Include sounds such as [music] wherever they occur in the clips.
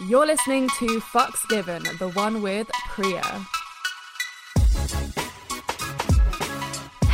You're listening to Fucks Given, the one with Priya.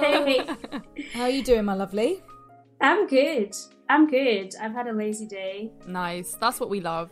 Hey! [laughs] How are you doing, my lovely? I'm good. I'm good. I've had a lazy day. nice. That's what we love.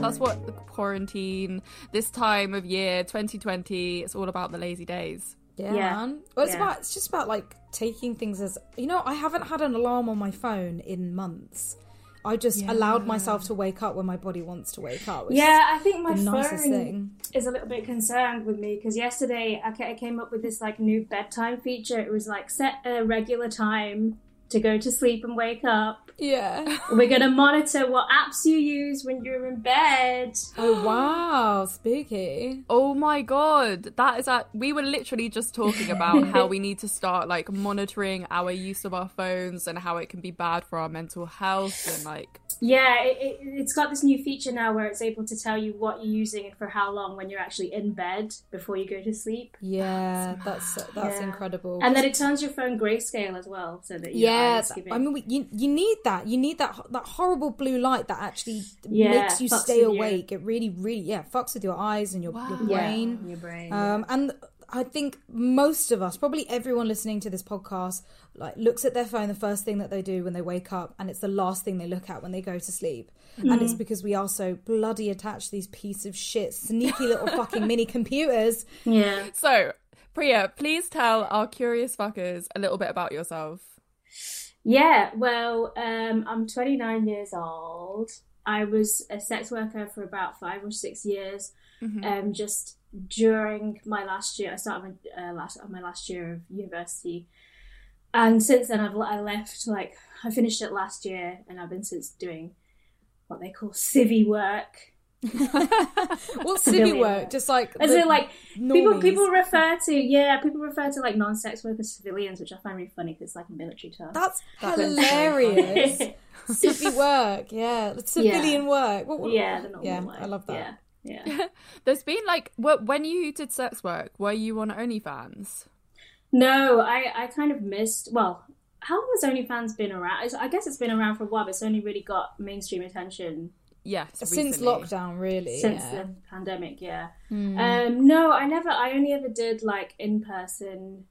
That's what the quarantine, this time of year, 2020, it's all about the lazy days. Yeah, Yeah. man. Well, it's Yeah. about it's just about like taking things as you know. I haven't had an alarm on my phone in months. I just allowed myself to wake up when my body wants to wake up. Yeah, I think my phone thing. is a little bit concerned with me because yesterday I came up with this like new bedtime feature. It was like set a regular time to go to sleep and wake up. Yeah. We're gonna monitor what apps you use when you're in bed. Oh wow, spooky. Oh my god, that is at we were literally just talking about [laughs] how we need to start like monitoring our use of our phones and how it can be bad for our mental health and like Yeah, it, it, it's got this new feature now where it's able to tell you what you're using and for how long when you're actually in bed before you go to sleep. Yeah, that's that's Yeah. incredible. And then it turns your phone grayscale as well, so that your yeah, eyes. I mean, we, you you need that. You need that that horrible blue light that actually Yeah, makes you stay with you. awake. It really, really, yeah, fucks with your eyes and your, your yeah, brain. your brain. Um, and I think most of us, probably everyone listening to this podcast, like looks at their phone the first thing that they do when they wake up, and it's the last thing they look at when they go to sleep. And Mm. it's because we are so bloody attached to these piece of shit, sneaky little fucking mini [laughs] computers. yeah. So, Priya, please tell our curious fuckers a little bit about yourself. Yeah, well, um, I'm 29 years old. I was a sex worker for about five or six years. Um, just during my last year, I started my uh, last my last year of university, and since then I've I left. Like I finished it last year, and I've been since doing what they call civvy work. [laughs] What's civvy work? work. Just like As the in, like people normies. people refer to yeah people refer to like non-sex workers civilians, which I find really funny because it's like a military term. That's That is hilarious. Civvy [laughs] work, yeah, [laughs] civilian work. What, what- yeah, the normal yeah, way. I love that. Yeah, yeah. There's been like when you did sex work, were you on OnlyFans? No, I, I kind of missed. Well, how long has OnlyFans been around? I guess it's been around for a while, but it's only really got mainstream attention Yes, Since recently. lockdown, really. since yeah. the pandemic. Yeah. Hmm. Um. No, I never. I only ever did like in person,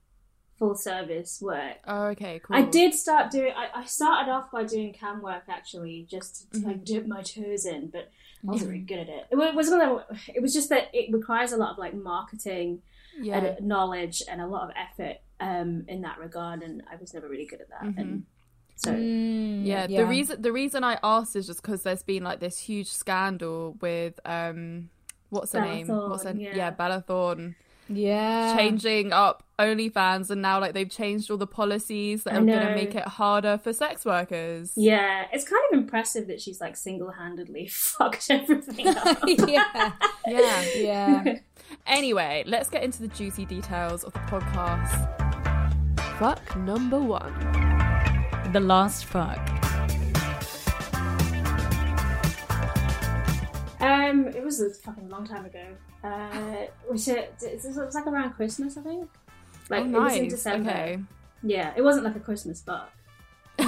full service work. Oh, okay, cool. I did start doing. I, I started off by doing cam work actually, just to Mm-hmm. like dip my toes in, but I wasn't really good at it. It was one of It was just that it requires a lot of like marketing Yeah. and knowledge and a lot of effort um, in that regard, and I was never really good at that. And so, Mm, yeah, the reason the reason I asked is just because there's been like this huge scandal with um, what's her name? What's her yeah. yeah, Bella Thorne yeah, changing up OnlyFans, and now like they've changed all the policies that I are going to make it harder for sex workers. yeah, it's kind of impressive that she's like single handedly [laughs] fucked everything up. [laughs] yeah, Yeah. yeah. [laughs] Anyway, let's get into the juicy details of the podcast. Fuck number one. The last fuck. um, it was a fucking long time ago. Uh, was it? It was like around Christmas, I think. Like oh, it was in. December. Okay. Yeah, it wasn't like a Christmas fuck. [laughs]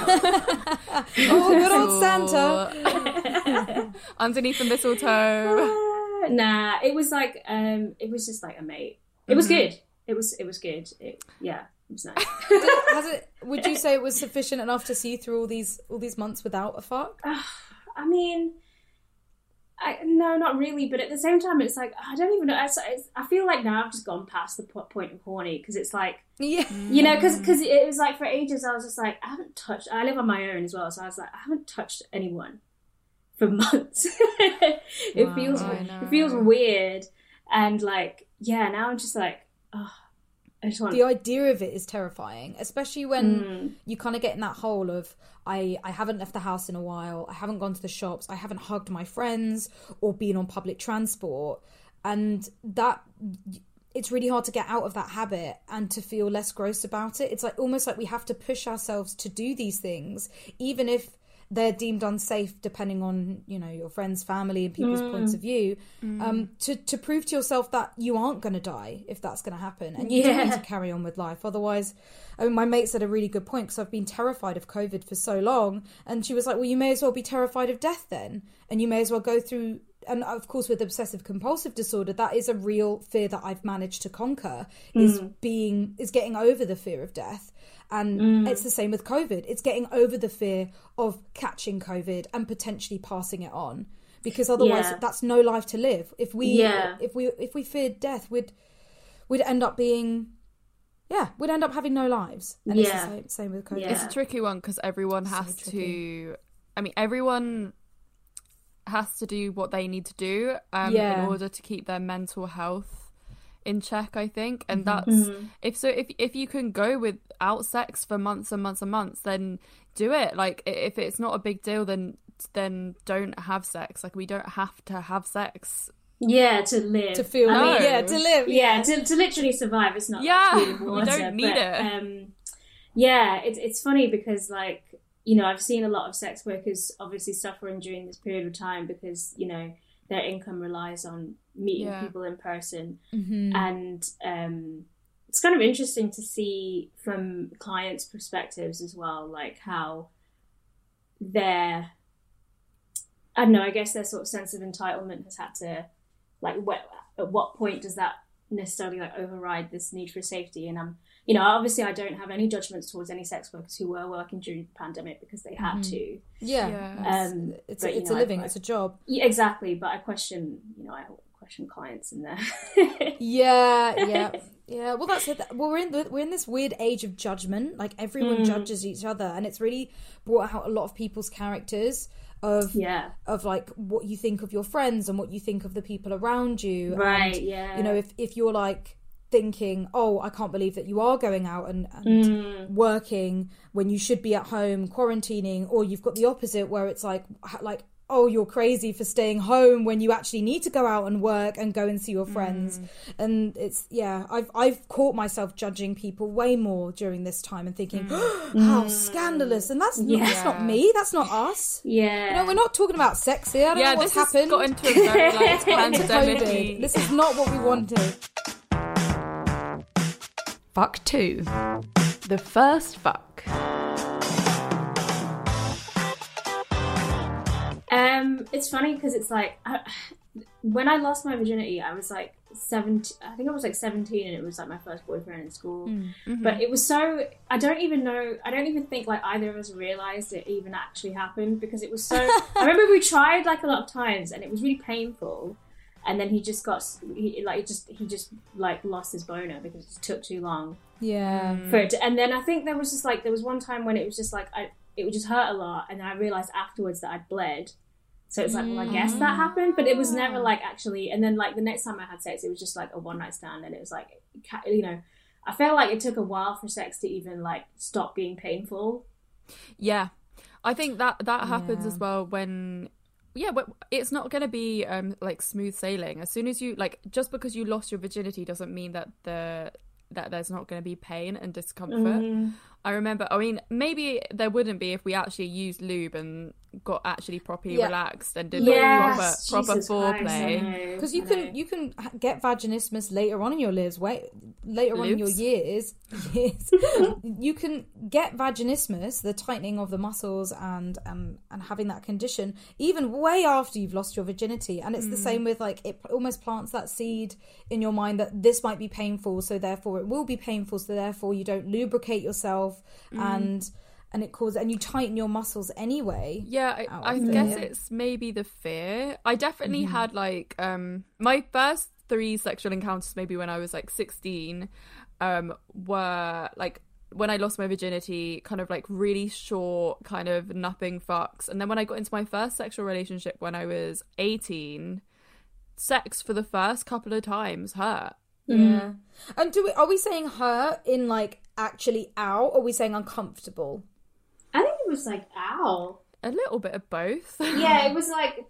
Oh, good old Santa. [laughs] Underneath the mistletoe. Uh, nah, it was like um, it was just like a mate. It was good. It was it was good. It, yeah, it was nice. Has it? Would you say it was sufficient enough to see you through all these all these months without a fuck? [sighs] I mean, I no, not really. But at the same time, it's like I don't even know. I, I feel like now I've just gone past the point of horny because it's like Yeah, you know, because because it was like for ages I was just like I haven't touched. I live on my own as well, so I was like I haven't touched anyone for [laughs] months. it feels it feels weird, and like yeah, now I'm just like oh, I just want the idea of it is terrifying, especially when mm. you kind of get in that hole of I I haven't left the house in a while, I haven't gone to the shops, I haven't hugged my friends or been on public transport, and that it's really hard to get out of that habit and to feel less gross about it. It's like almost like we have to push ourselves to do these things, even if they're deemed unsafe depending on you know your friends family and people's mm. points of view. Mm. Um to to prove to yourself that you aren't going to die if that's going to happen and you do need to carry on with life. Otherwise I mean, my mate said a really good point because I've been terrified of COVID for so long, and she was like, "Well, you may as well be terrified of death then, and you may as well go through." And of course, with obsessive compulsive disorder, that is a real fear that I've managed to conquer. Is mm. being is getting over the fear of death, and it's the same with COVID. It's getting over the fear of catching COVID and potentially passing it on, because otherwise, Yeah. that's no life to live. If we Yeah. if we if we feared death, we'd we'd end up being yeah, we'd end up having no lives. And it's the same, same with COVID. Yeah. It's a tricky one because everyone has to. I mean, everyone has to do what they need to do um, Yeah. in order to keep their mental health in check. I think, and Mm-hmm. that's if so. If if you can go without sex for months and months and months, then do it. Like if it's not a big deal, then then don't have sex. Like we don't have to have sex. yeah to live to feel, I mean, yeah, to live. yeah, to, to literally survive. It's not Yeah, like food and don't need but, it. Um, yeah, it's it's funny because like you know I've seen a lot of sex workers obviously suffering during this period of time because you know their income relies on meeting Yeah. people in person, Mm-hmm. and um, it's kind of interesting to see from clients' perspectives as well, like how their I don't know. I guess their sort of sense of entitlement has had to, like, what, at what point does that necessarily like override this need for safety? And I'm, you know, obviously I don't have any judgments towards any sex workers who were working during the pandemic because they had to. yeah. Yeah. It's, Um, it's, but, a, it's know, a living, I- it's a job. Yeah, exactly, but I question, you know, I question clients in there. [laughs] Yeah, yeah, yeah. Well, that's it. Well, we're in the, we're in this weird age of judgment. Like everyone Mm. judges each other, and it's really brought out a lot of people's characters of yeah, of like what you think of your friends and what you think of the people around you. and, right. Yeah, you know if if you're like thinking oh i can't believe that you are going out and, and Mm. working when you should be at home quarantining or you've got the opposite where it's like like oh you're crazy for staying home when you actually need to go out and work and go and see your friends mm. and it's yeah i've i've caught myself judging people way more during this time and thinking mm. [gasps] how mm. scandalous and that's not, that's not me that's not us yeah. you know, we're not talking about sex here. I don't yeah, know what's this has happened. got into a very like [laughs] COVID. pandemic. This is not what we wanted. Fuck 2. The first fuck. Um, it's funny because it's like I, [sighs] when I lost my virginity, I was like seventeen. I think I was like seventeen, and it was like my first boyfriend in school. Mm, mm-hmm. But it was so I don't even know. I don't even think like either of us realized it even actually happened because it was so. [laughs] I remember we tried like a lot of times, and it was really painful. And then he just got he, like he just he just like lost his boner because it took too long Yeah. Mm. for it. To, and then I think there was just like there was one time when it was just like I it would just hurt a lot, and then I realized afterwards that I'd bled. So it's like, well, I guess that happened, but it was never like actually. And then like the next time I had sex, it was just like a one night stand, and it was like, you know, I felt like it took a while for sex to even like stop being painful. Yeah, I think that that happens Yeah. as well when yeah, but it's not going to be um like smooth sailing. As soon as you like just because you lost your virginity doesn't mean that the that there's not going to be pain and discomfort. Mm-hmm. I remember, I mean, maybe there wouldn't be if we actually used lube and got actually properly Yeah. relaxed and did Yes, proper proper Jesus foreplay. Because you can you can get vaginismus later on in your lives. Wait, later on in your years, [laughs] years [laughs] you can get vaginismus, the tightening of the muscles, and and and having that condition even way after you've lost your virginity. And it's the hmm. same with like it almost plants that seed in your mind that this might be painful, so therefore it will be painful. So therefore you don't lubricate yourself, hmm. and and it causes and you tighten your muscles anyway. Yeah, I, I of guess it's maybe the fear. I definitely Mm-hmm. had like um my first three sexual encounters maybe when I was like 16 um were like when I lost my virginity, kind of like really short, kind of nothing fucks. And then when I got into my first sexual relationship when I was 18, sex for the first couple of times hurt. Yeah. And do we are we saying her in like actually out or are we saying uncomfortable? I think it was like ow. A little bit of both. [laughs] Yeah, it was like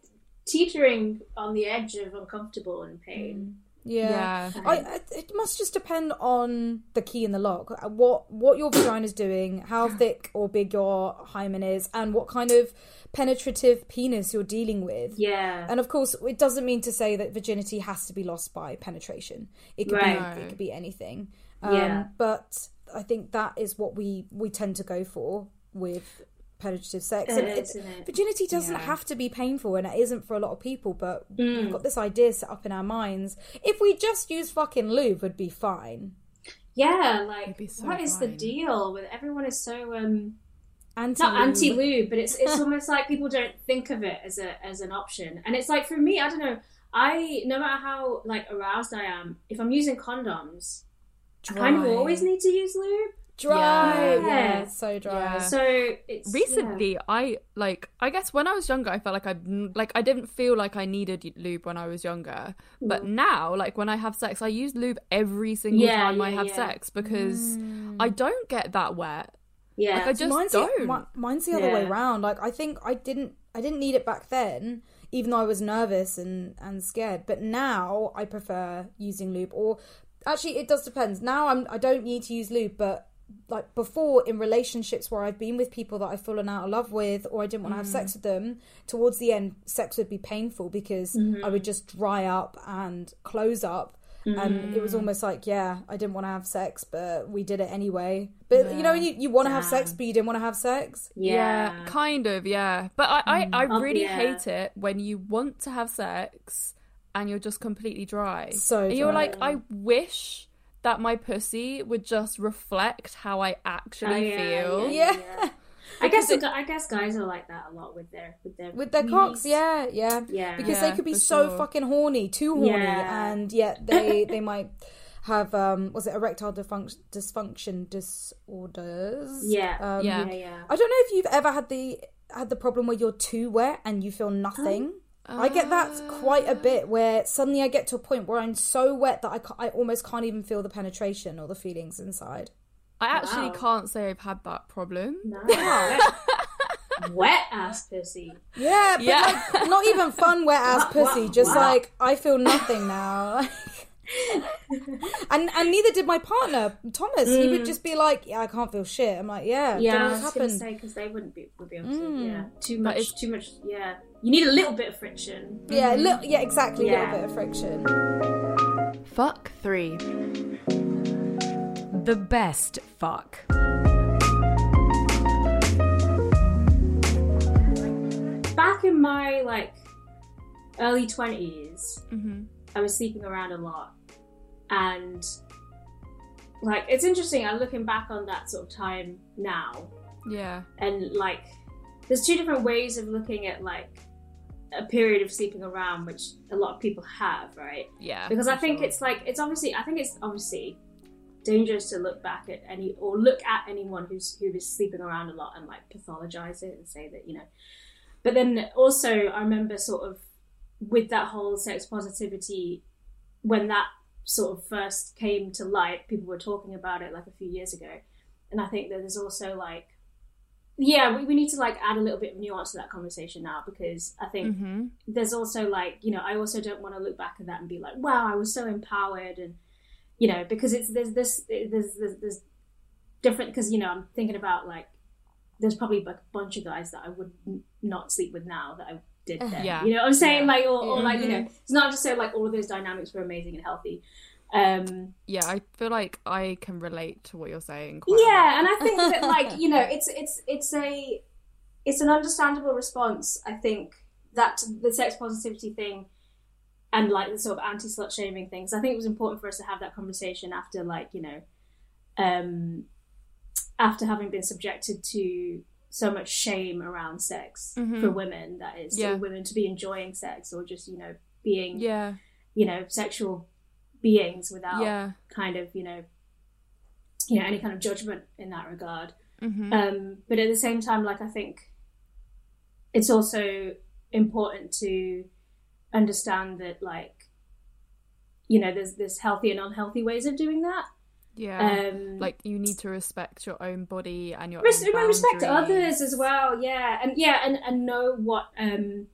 teetering on the edge of uncomfortable and pain. Yeah. Yeah. I, I- it must just depend on the key in the lock. What what your vagina is doing, how thick or big your hymen is, and what kind of penetrative penis you're dealing with. Yeah. And of course, it doesn't mean to say that virginity has to be lost by penetration. It could Right. be it could be anything. Um, Yeah. But I think that is what we we tend to go for with penetrative sex. It And is, it- isn't it? virginity doesn't Yeah. have to be painful, and it isn't for a lot of people. But Mm. we've got this idea set up in our minds. If we just use fucking lube, would be fine. Yeah, like It'd be so what is the deal with everyone is so um Anti not anti lube, but it's it's almost like people don't think of it as a as an option. And it's like for me, I don't know. I no matter how like aroused I am, if I'm using condoms, I kind of always need to use lube. Dry. Yeah. Yeah, it's so dry. Yeah. So it's Recently, I like. I guess when I was younger, I felt like I like I didn't feel like I needed lube when I was younger. But mm. now, like when I have sex, I use lube every single Yeah, time I have yeah. sex because mm. I don't get that wet. yeah, Like I just mine's don't. The, mi- mine's the other way Yeah. round. Like I think I didn't I didn't need it back then, even though I was nervous and and scared. But now I prefer using lube. Or actually, it does depend. Now I'm I don't need to use lube, but like before in relationships where I've been with people that I've fallen out of love with or I didn't want to have sex mm. with them, towards the end sex would be painful because mm-hmm. I would just dry up and close up. And it was mm. almost like, yeah, I didn't want to have sex, but we did it anyway. But you know, you, you want to have sex, but you didn't want to have sex. yeah. kind of, yeah. But I, I, mm. I Oh, really yeah. hate it when you want to have sex and you're just completely dry. So and you're like, I wish that my pussy would just reflect how I actually Oh, yeah, feel. Yeah. [laughs] I guess I guess guys are like that a lot with their with their with their cocks yeah yeah Yeah. because Yeah, they could be so sure. fucking horny too horny Yeah. and yet they [laughs] they might have um was it erectile dysfunction dysfunction disorders Yeah. um, Yeah. yeah, yeah. i don't know if you've ever had the had the problem where you're too wet and you feel nothing I get that quite a ah. bit where suddenly I get to a point where I'm so wet that I, ca- I almost can't even feel the penetration or the feelings inside. I actually Wow. can't say I've had that problem. No. [laughs] Wet ass pussy. Yeah, but Yeah. like not even fun wet [laughs] ass pussy. just wow. like I feel nothing now. [laughs] [laughs] and and neither did my partner Thomas. He would mm. just be like, "Yeah, I can't feel shit." I'm like, "Yeah, Yeah, don't know I what's happened." because they wouldn't be would be able to. Mm. Yeah, too much. it's- Too much. Yeah, you need a little bit of friction. Yeah, mm-hmm. li- yeah, exactly. A Yeah. little bit of friction. Fuck three. The best fuck. Back in my like early 20s hmm I was sleeping around a lot, and like it's interesting. I'm looking back on that sort of time now, Yeah. and like there's two different ways of looking at like a period of sleeping around, which a lot of people have, right? Yeah. because I think sure. it's like it's obviously I think it's obviously dangerous to look back at any or look at anyone who's who is sleeping around a lot and like pathologize it and say that you know. But then also I remember sort of with that whole sex positivity when that sort of first came to light, people were talking about it like a few years ago, and I think that there's also like. Yeah, we, we need to like add a little bit of nuance to that conversation now because I think Mhm. there's also like you know I also don't want to look back at that and be like wow I was so empowered and you know because it's there's this there's there's, there's different because you know I'm thinking about like there's probably a bunch of guys that I would n- not sleep with now that I did then Yeah. you know what I'm saying Yeah. like or, or like you know it's not just so like all of those dynamics were amazing and healthy um Yeah, I feel like I can relate to what you're saying. Quite a lot. yeah and i think that like you know [laughs] it's it's it's a it's an understandable response i think that the sex positivity thing and like the sort of anti slut shaming things i think it was important for us to have that conversation after like you know um after having been subjected to so much shame around sex Mhm. for women that is Yeah. for women to be enjoying sex or just you know being Yeah. you know sexual beings without Yeah. kind of you know you know any kind of judgment in that regard hmm um but at the same time like i think it's also important to understand that like you know there's there's healthy and unhealthy ways of doing that. Yeah. Um, like you need to respect your own body and your Res- own respect others as well yeah and yeah and, and know what um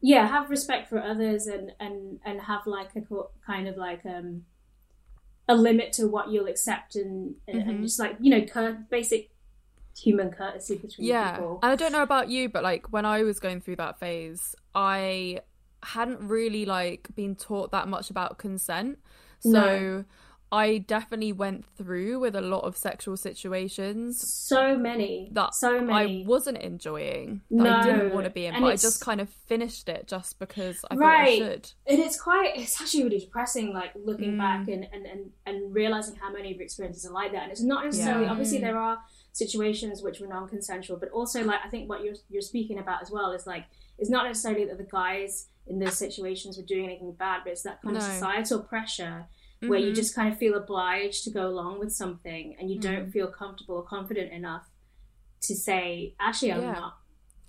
yeah have respect for others and and and have like a kind of like um a limit to what you'll accept and and, and just like you know cur- basic human courtesy between Yeah. people And I don't know about you, but like when I was going through that phase, I hadn't really like been taught that much about consent. So No. I definitely went through with a lot of sexual situations so many that so many I wasn't enjoying, that I didn't want to be in, And but I just kind of finished it just because I Right. thought I should. and it's quite it's actually really depressing like looking Mm. back and, and and and realizing how many of your experiences are like that and it's not necessarily Yeah. obviously Mm. there are situations which were non-consensual but also like i think what you're you're speaking about as well is like it's not necessarily that the guys in those situations were doing anything bad but it's that kind of societal pressure where you Mhm. just kind of feel obliged to go along with something and you Mm. don't feel comfortable or confident enough to say actually i'm Yeah. not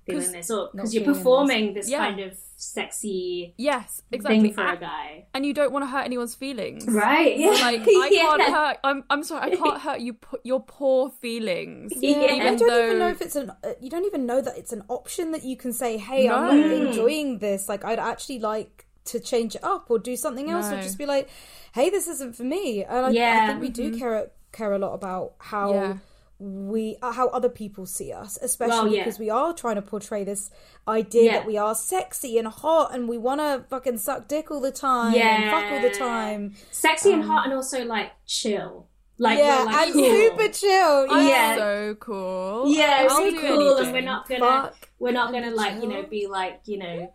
feeling 'Cause- this or because you're feeling this. performing this Yeah. kind of sexy Yes, exactly. thing for a And- guy and you don't want to hurt anyone's feelings. Right? Yeah. Like I [laughs] can't Yeah. hurt. I'm. I'm sorry. I can't hurt you. pu- Your poor feelings. Yeah. I don't though even know if it's an. uh, You don't even know that it's an option that you can say, "Hey, I'm No. not enjoying this. Like, I'd actually like to change it up or do something else, or just be like, hey, this isn't for me." And I, I Yeah. think we do care care a lot about how Yeah. we uh, how other people see us, especially Well, yeah. because we are trying to portray this idea Yeah. that we are sexy and hot and we want to fucking suck dick all the time and fuck all the time. Sexy and hot, and also like chill. Like yeah, like, and cool. super chill. I'm Yeah. so cool. Yeah, do cool, and we're not gonna Fuck. we're not gonna like you know be like you know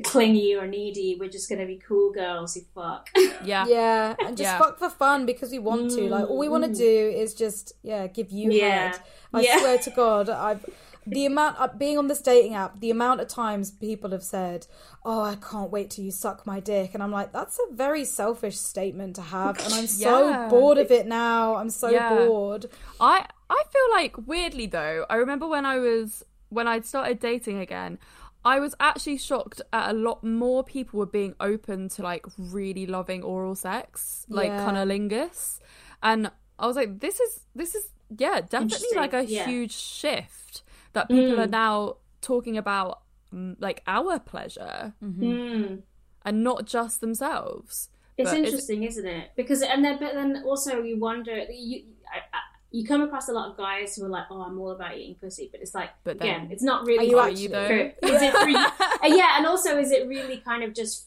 clingy or needy. We're just gonna be cool girls who fuck. Yeah. Yeah, and just Yeah. fuck for fun because we want to. Like all we want to Mm. do is just yeah, give you Yeah. head. I Yeah. swear to God, [laughs] I've the amount uh, being on this dating app, the amount of times people have said, "Oh, I can't wait till you suck my dick," and I'm like, that's a very selfish statement to have, and I'm so Yeah. bored of it now. I'm so Yeah. bored. I I feel like weirdly though. I remember when I was when I'd started dating again. I was actually shocked at a lot more people were being open to like really loving oral sex, like Yeah. cunnilingus, and I was like, this is this is yeah, definitely like a yeah. huge shift that people Mm. are now talking about mm, like our pleasure Mm. and not just themselves. It's But it's- interesting, isn't it? Because and then but then also you wonder you. I, I, you come across a lot of guys who are like, "Oh, I'm all about eating pussy," but it's like, But then- again, it's not really. Are you actually- you though? for- Is it really, [laughs] uh, yeah, and also is it really kind of just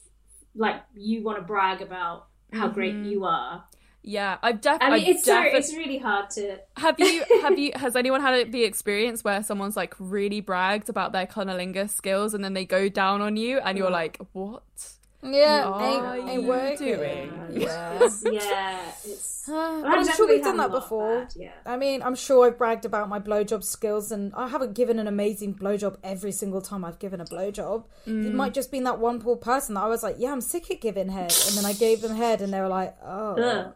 like you want to brag about how great Mhm. you are? Yeah, I've definitely. I mean, I've it's so it's really hard to. Have you [laughs] have you has anyone had the experience where someone's like really bragged about their cunnilingus skills and then they go down on you and you're like, what? Yeah, What ain't, are ain't you working. doing? [laughs] Yeah. It's, yeah, it's. Uh, I've but I'm sure we've done that before. that, yeah. I mean, I'm sure I've bragged about my blowjob skills, and I haven't given an amazing blowjob every single time I've given a blowjob. Mm. It might just been that one poor person that I was like, "Yeah, I'm sick of giving head," and then I gave them head, and they were like, "Oh, Ugh.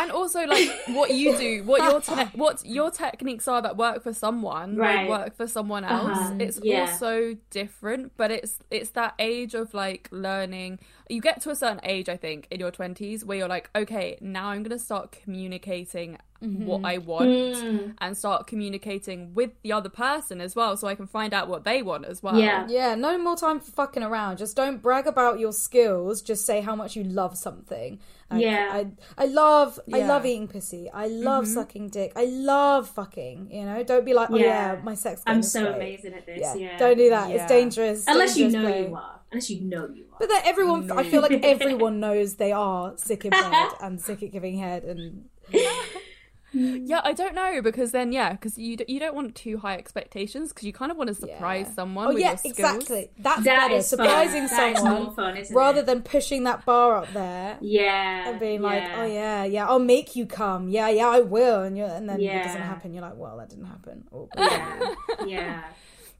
And also like what you do, what your te- [laughs] what your techniques are that work for someone Right. work for someone else. Uh-huh, It's yeah. also different, but it's it's that age of like learning. You get to a certain age, I think, in your twenties where you're like, okay, now I'm gonna start communicating what I want Mm. and start communicating with the other person as well, so I can find out what they want as well. Yeah. Yeah, no more time for fucking around. Just don't brag about your skills. Just say how much you love something. Like, Yeah. I, I love, I love eating pussy. I love sucking dick. I love fucking. You know, don't be like, oh yeah, Yeah. my sex. I'm so great. amazing at this. Yeah. Yeah, don't do that. Yeah. It's dangerous. Unless you know play. you are. Unless you know you are. But then everyone, I feel like [laughs] everyone knows they are sick in bed [laughs] and sick at giving head, and Yeah, I don't know because then yeah, because you d- you don't want too high expectations because you kind of want to surprise Yeah. someone. oh with yeah, your skills. exactly. That's That better. is fun. Surprising That is someone more fun, isn't rather it? than pushing that bar up there. Yeah. and being like, yeah. "Oh yeah, yeah, I'll make you come. Yeah, yeah, I will," and you and then it doesn't happen. You're like, "Well, that didn't happen." Or, [laughs] Yeah. yeah.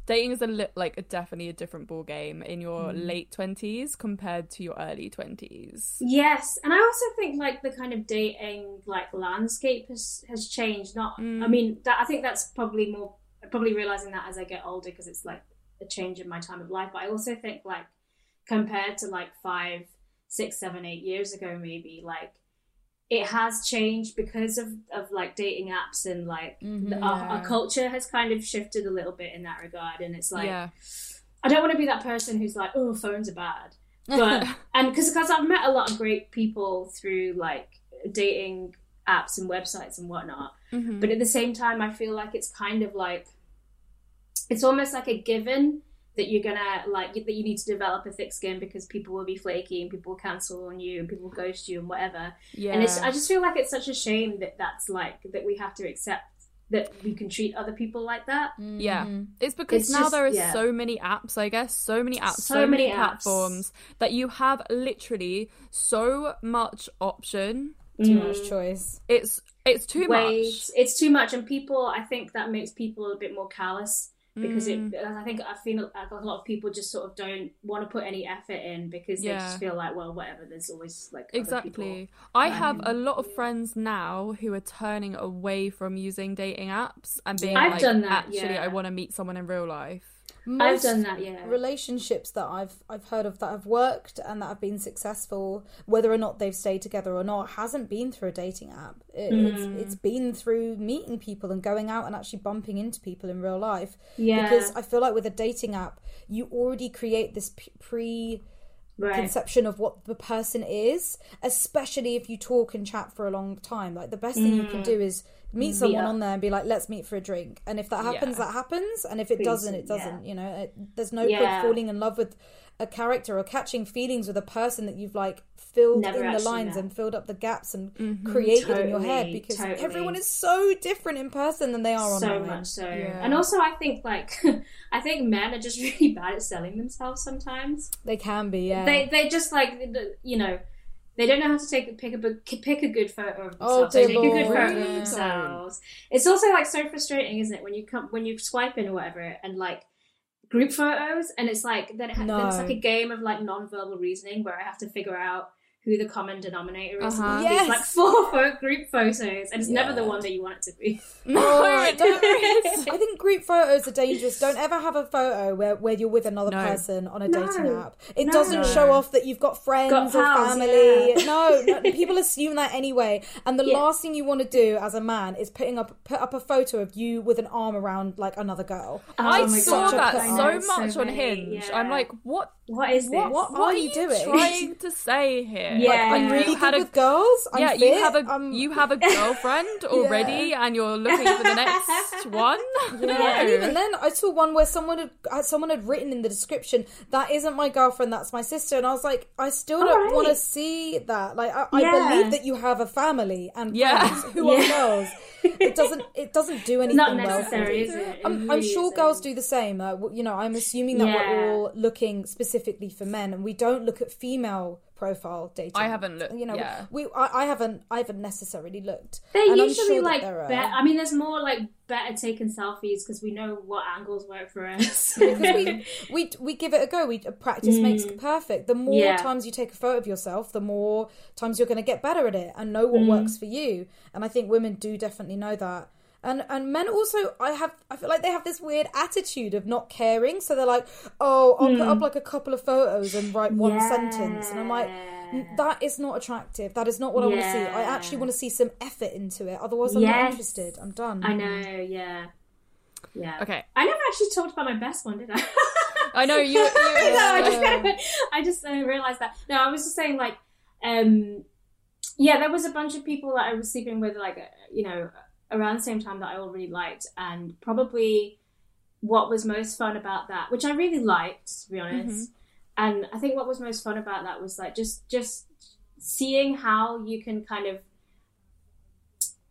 Dating is a li- like a, definitely a different ball game in your Mm. late twenties compared to your early twenties. Yes, and I also think like the kind of dating like landscape has has changed. Not, Mm. I mean, that I think that's probably more probably realizing that as I get older because it's like a change in my time of life. But I also think like compared to like five, six, seven, eight years ago, maybe like it has changed because of, of like dating apps and like Mhm. the, our, our culture has kind of shifted a little bit in that regard. And it's like, yeah. I don't want to be that person who's like, oh, phones are bad. [laughs] But, and because I've met a lot of great people through like dating apps and websites and whatnot. Mhm. But at the same time, I feel like it's kind of like it's almost like a given that you're gonna like that you need to develop a thick skin because people will be flaky and people will cancel on you and people will ghost you and whatever. yeah. And it's I just feel like it's such a shame that that's like that we have to accept that we can treat other people like that. Yeah, Mhm. it's because It's now just- there are yeah. so many apps, I guess, so many apps, so, So many, many apps. platforms that you have literally so much option. Too Mm. much choice. It's it's too Wait, much. it's too much, and people. I think that makes people a bit more callous because Mm. it. I think I feel like a lot of people just sort of don't want to put any effort in because they just feel like, well, whatever. There's always like. Exactly. I have Um, a lot of friends now who are turning away from using dating apps and being I've like, done that, actually, yeah. I want to meet someone in real life. I've Most done that, yeah. relationships that I've I've heard of that have worked and that have been successful, whether or not they've stayed together or not, hasn't been through a dating app. It, it's, Mm. it's been through meeting people and going out and actually bumping into people in real life. Yeah. Because I feel like with a dating app, you already create this pre right. conception of what the person is, especially if you talk and chat for a long time. Like the best thing you can do is meet someone on there and be like, "Let's meet for a drink." And if that happens, Yeah. that happens. And if it Please, doesn't, it doesn't. You know, it, there's no Yeah. point falling in love with a character or catching feelings with a person that you've like filled Never in the lines met. and filled up the gaps and mm-hmm. created in your head because totally. everyone is so different in person than they are online. so much so. Yeah. And also, I think like [laughs] I think men are just [laughs] really bad at selling themselves sometimes. They can be, yeah. They they just like you know. They don't know how to take pick a pick a good photo of Oh, themselves. they dear take a good photo of themselves. It's also like so frustrating, isn't it? When you come when you swipe in or whatever, and like group photos, and it's like then, it ha- then it's like a game of like non-verbal reasoning where I have to figure out who the common denominator is. Uh-huh. Yes. These like four [laughs] pho- group photos, and it's never the one that you want it to be. [laughs] No, Oh, it don't- I think group photos are dangerous. Don't ever have a photo where, where you're with another No. person on a No. dating app. It No. doesn't show off that you've got friends Got or pals, family. yeah. No, no, [laughs] people assume that anyway. And the Yeah. last thing you want to do as a man is putting up put up a photo of you with an arm around like another girl. I Oh my saw God. that I so much so on Hinge. yeah. I'm like, what? What is this? What- what What are are you you doing? trying to say here? Yeah. Like, I'm you really had good a with girls. I'm yeah, fit. you have a I'm- you have a [laughs] girlfriend already, and you're looking for the next [laughs] one. Yeah, No. and even then, I saw one where someone had uh, someone had written in the description that isn't my girlfriend, that's my sister, and I was like, I still don't Alright. want to see that. Like, I, I Yeah. believe that you have a family and Yeah. friends who are girls. It doesn't [laughs] it doesn't do anything Not necessary, you. is it? It I'm, I'm sure isn't. girls do the same. Uh, you know, I'm assuming that Yeah. we're all looking specifically for men, and we don't look at female profile data. I haven't looked- You know, yeah. we I, I haven't I haven't necessarily looked. They're And usually sure like there are. better. I mean, there's more like better taking selfies because we know what angles work for us. [laughs] because we, we we give it a go. We practice makes perfect. The more Mm. Yeah. times you take a photo of yourself, the more times you're going to get better at it and know what Mm. works for you. And I think women do definitely know that. And and men also, I have I feel like they have this weird attitude of not caring. So they're like, oh, I'll put up like a couple of photos and write one Mm. Yeah. sentence, and I'm like. That is not attractive. That is not what I want to see. I actually want to see some effort into it. Otherwise, I'm not interested. I'm done. I know, yeah, yeah. Okay, I never actually talked about my best one, did I? I know you. you [laughs] no, I just, Yeah. [laughs] I just uh, realized that. No, I was just saying, like, um, yeah, there was a bunch of people that I was sleeping with, like, uh, you know, around the same time that I all really liked, and probably what was most fun about that, which I really liked, to be honest, and I think what was most fun about that was like just just seeing how you can kind of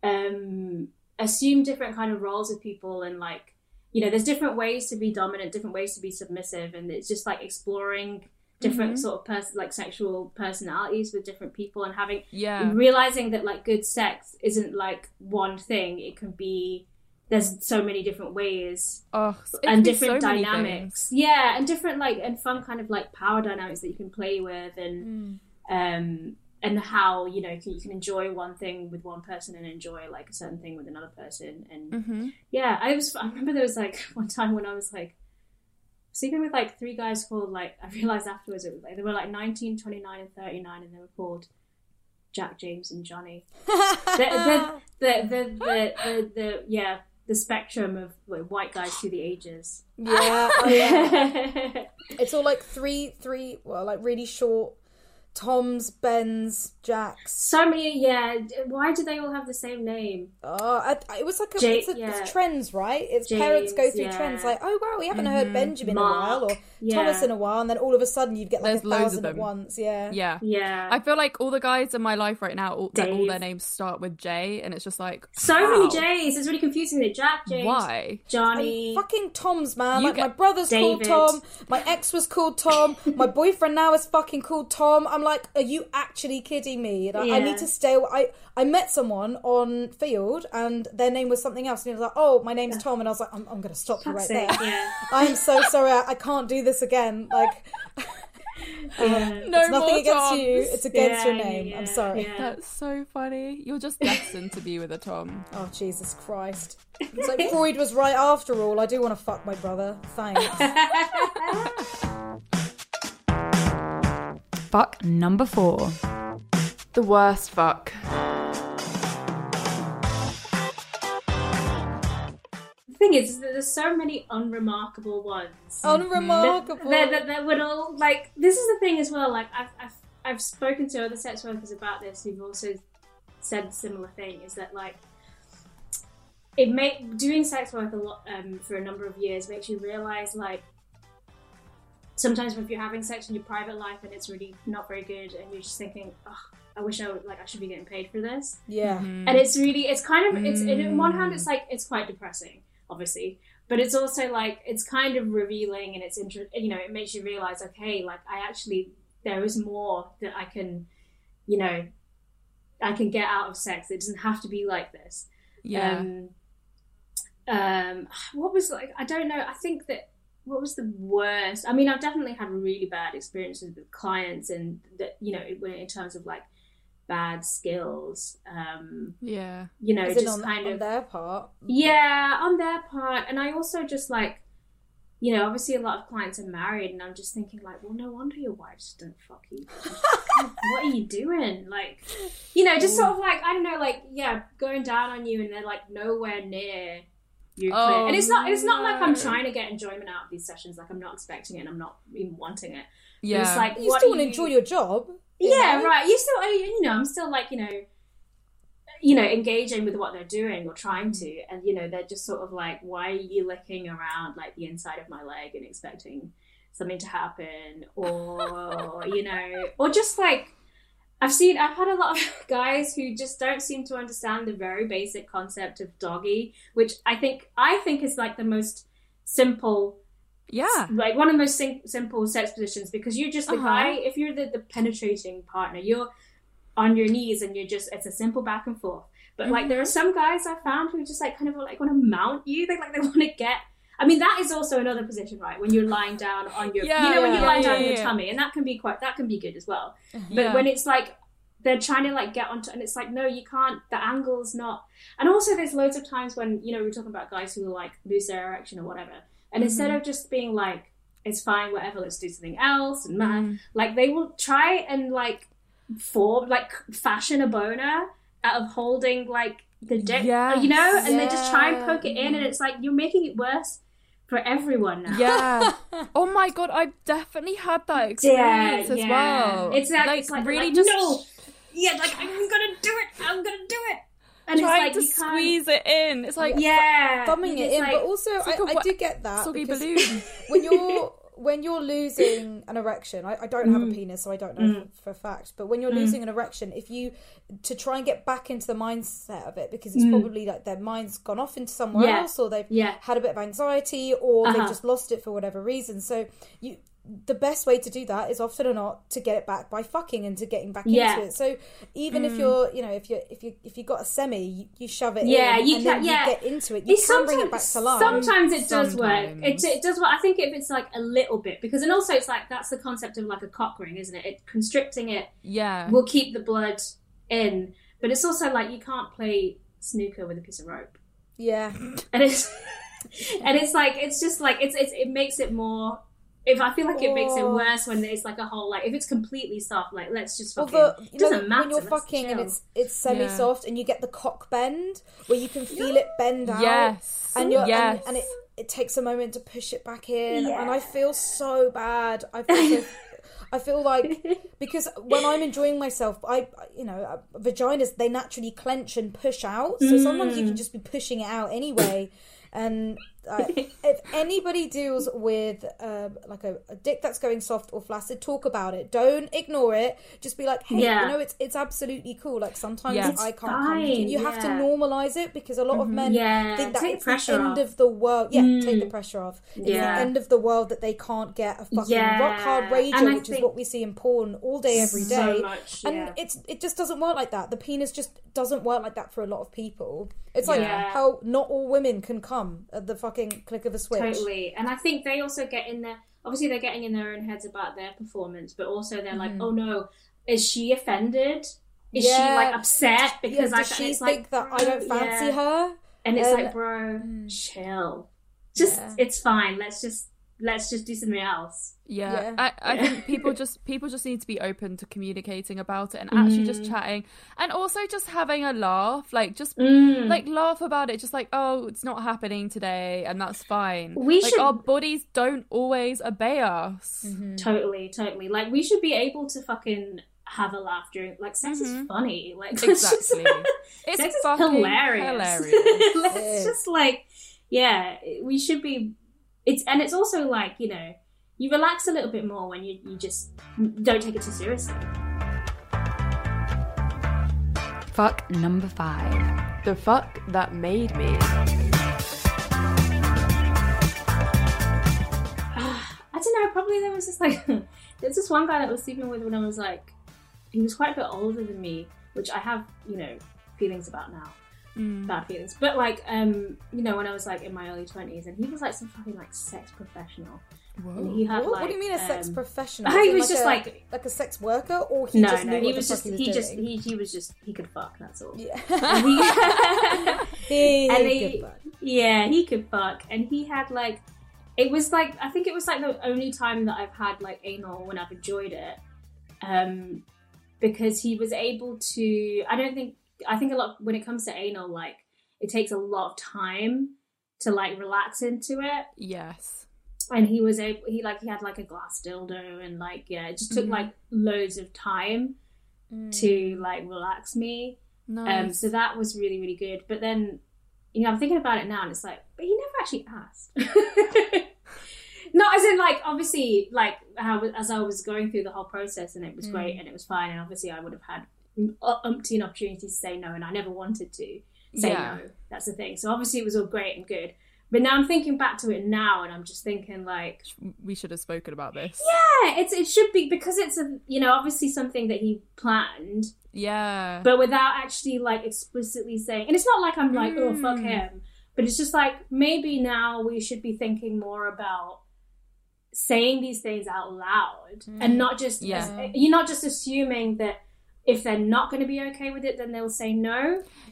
um assume different kind of roles of people and like you know there's different ways to be dominant different ways to be submissive and it's just like exploring different sort of person like sexual personalities with different people and having yeah, realizing that like good sex isn't like one thing. It can be there's so many different ways oh, and different so dynamics. yeah and different like and fun kind of like power dynamics that you can play with and um and how you know you can, you can enjoy one thing with one person and enjoy like a certain thing with another person. And hmm yeah i was i remember there was like [laughs] one time when i was like sleeping with like three guys called like [laughs] I realized afterwards it was like they were like 19, 29, and 39, and they were called Jack, James, and Johnny. the, the, the, the, the, the, the, yeah, the spectrum of like, white guys through the ages. Yeah, [laughs] oh, yeah. [laughs] it's all like three, three, well, like really short Toms, Bens, Jacks. So many, yeah. Why do they all have the same name? Oh, I, I- it was like a, Ja- it's, a yeah. it's trends, right? It's James, parents go through yeah. trends like, oh wow, we haven't heard mm-hmm. Benjamin in a while, or yeah. Thomas in a while, and then all of a sudden you get like There's a loads of thousand at once. Yeah, Yeah. Yeah. I feel like all the guys in my life right now, all, all their names start with J, and it's just like so how? many J's. It's really confusing. That Jack, James, Why? Johnny. Fucking Tom's man. You like get- my brother's David. called Tom. My ex was called Tom. my boyfriend now is fucking called Tom. I'm like, are you actually kidding me? And I, I need to stay. I I met someone on Feeld and their name was something else, and he was like, oh, my name's Tom, and I was like, I'm, I'm going to stop you right Fuck's there. yeah. [laughs] I'm so sorry. I, I can't do this again. Like, [laughs] Yeah. [laughs] No it's nothing more against Toms. you. It's against Yeah, your name. yeah, I'm sorry. yeah. That's so funny. You're just destined to be with a Tom. Oh Jesus Christ! It's like Freud was right after all. I do want to fuck my brother. Thanks. Fuck number four. The worst fuck. The thing is, is that there's so many unremarkable ones. Unremarkable. that, that, that would all like this is the thing as well like I've, I've i've spoken to other sex workers about this who've also said a similar thing is that like it make doing sex work a lot um, for a number of years makes you realize like sometimes if you're having sex in your private life and it's really not very good and you're just thinking oh i wish i would like i should be getting paid for this. Yeah. and it's really it's kind of it's in one hand it's like it's quite depressing obviously but it's also like it's kind of revealing and it's inter- you know it makes you realize okay like i actually there is more that i can you know i can get out of sex. It doesn't have to be like this. Yeah. um um what was like i don't know. I think that what was the worst i mean i've definitely had really bad experiences with clients and that you know in in terms of like bad skills um yeah. you know just on, kind on of their part. yeah on their part and i also just like you know obviously a lot of clients are married and i'm just thinking like well no wonder your wives don't fuck you [laughs] what are you doing like you know just sort of like i don't know like yeah going down on you and they're like nowhere near your Oh, and it's not it's not like i'm oh, trying to get enjoyment out of these sessions like i'm not expecting it and i'm not even wanting it But Yeah. it's like You what still want to you- enjoy your job. you yeah, know? right. You still, I- you know, I'm still like, you know, you know, engaging with what they're doing or trying to, and you know, they're just sort of like, why are you licking around like the inside of my leg and expecting something to happen, or [laughs] you know, or just like. I've seen, I've had a lot of [laughs] guys who just don't seem to understand the very basic concept of doggy, which I think, I think is like the most simple yeah. like one of the most sim- simple sex positions because you're just the Uh-huh. guy if you're the, the penetrating partner you're on your knees and you're just it's a simple back and forth but like Mm-hmm. there are some guys i found who just like kind of like want to mount you they like they [laughs] want to get i mean that is also another position right when you're lying down on your Yeah, you know when you're lying yeah, down on your yeah. tummy and that can be quite that can be good as well uh-huh. but Yeah. when it's like they're trying to like get onto and it's like no you can't the angle's not and also there's loads of times when you know we're talking about guys who like lose their erection or whatever and mm-hmm. instead of just being like it's fine whatever let's do something else and man mm-hmm. like they will try and like form like fashion a boner out of holding like the dick Yes. you know and they just try and poke it in and it's like you're making it worse for everyone now Yeah. [laughs] oh my god, I've definitely had that experience as well. It's like, it's like really like, just no, yeah, like I'm gonna do it. I'm gonna do it. And trying it's like to can't- squeeze it in. It's like yeah, thumbing it in, like- but also I, like I do get that soggy balloon. when you're [laughs] when you're losing an erection, I, I don't have a mm. penis, so I don't know mm. for, for a fact. But when you're mm. losing an erection, if you to try and get back into the mindset of it, because it's probably like their mind's gone off into somewhere Yeah. else, or they've Yeah. had a bit of anxiety, or they've Uh-huh. just lost it for whatever reason. So you. The best way to do that is often or not to get it back by fucking and to getting back Yeah. into it. So even if mm. you're, you know, if you if you if you got a semi, you, you shove it Yeah, in, you and can- then yeah. you get into it. You It's can bring it back to life. Sometimes it does work. It, it does work. I think if it's like a little bit, because and also it's like that's the concept of like a cock ring, isn't it? It constricting it yeah. will keep the blood in, but it's also like you can't play snooker with a piece of rope. Yeah. and it's [laughs] and it's like it's just like it's, it's it makes it more if I feel like it makes it Oh. worse when it's like a whole like if it's completely soft, like let's just fucking. the, it you know, doesn't matter. when you're let's fucking and it's it's semi soft and you get the cock bend where you can feel it bend out. Yes. and you're yes. and, and it it takes a moment to push it back in, Yeah. and I feel so bad. I feel so, [laughs] I feel like [laughs] because when I'm enjoying myself, I you know uh, vaginas they naturally clench and push out, so sometimes Mm. you can just be pushing it out anyway. And uh, if anybody deals with uh, like a, a dick that's going soft or flaccid, talk about it. Don't ignore it. Just be like, hey, Yeah. you know, it's it's absolutely cool. Like sometimes Yeah. I can't come. You have to. Mm-hmm. normalize it because a lot of men Yeah, think that take it's the end off. of the world. Yeah, take the pressure off. It's Yeah. the end of the world that they can't get a fucking Yeah. rock hard rager, which is what we see in porn all day, every day. So much, and yeah. it's it just doesn't work like that. The penis just doesn't work like that for a lot of people. It's like Yeah. how not all women can come at the fucking click of a switch. Totally. And I think they also get in there, obviously, they're getting in their own heads about their performance, but also they're like, oh no, is she offended? Is she Mm-hmm. Like upset because Yeah, I she think like, that I don't fancy yeah. her? And it's Um, like, bro, chill. Just, Yeah. it's fine. Let's just, let's just do something else. Yeah, Yeah. I, I think people just people just need to be open to communicating about it and actually just Mm. chatting and also just having a laugh, like just Mm. like laugh about it, just like oh, it's not happening today, and that's fine. We like should- our bodies don't always obey us. Mm-hmm. Totally, totally. Like, we should be able to fucking have a laugh during, like, sex is funny. Like, [laughs] let's just- Mm-hmm. Exactly. It's sex is hilarious. [laughs] hilarious. Let's is. just like, yeah, we should be. It's and it's also like you know, you relax a little bit more when you you just don't take it too seriously. Fuck number five. The fuck that made me. [sighs] I don't know. Probably there was just like [laughs] there's this one guy that I was sleeping with when I was like, he was quite a bit older than me, which I have you know feelings about now. Mm. Bad feelings, but like, um, you know, when I was like in my early twenties, and he was like some fucking like sex professional, and he had What, like, what do you mean a sex um, professional? [laughs] he As in was just a, like- like a sex worker, or he no, just knew no, what he the was fuck just he was he just he, he was just he could fuck. That's all. yeah. [laughs] He- [laughs] He and could he, fuck. yeah, he could fuck, and he had like, it was like I think it was like the only time that I've had like anal when I've enjoyed it, um, because he was able to. I don't think I think a lot when it comes to anal, like it takes a lot of time to like relax into it, Yes. and he was able. He like he had like a glass dildo, and like yeah, it just took Mhm. like loads of time to like relax me. Nice. Um, so that was really, really good. But then, you know, I'm thinking about it now, and it's like, but he never actually asked. [laughs] Not as in like, obviously, like how as I was going through the whole process, and it was great, and it was fine, and obviously, I would have had um, umpteen opportunities to say no, and I never wanted to say Yeah. no. That's the thing. So obviously, it was all great and good. But now I'm thinking back to it now, and I'm just thinking like, we should have spoken about this. yeah, it's it should be because it's a you know obviously something that he planned Yeah. but without actually like explicitly saying and it's not like i'm like oh fuck Mm. him but it's just like maybe now we should be thinking more about saying these things out loud and not just Yeah. you're not just assuming that if they're not going to be okay with it then they'll say no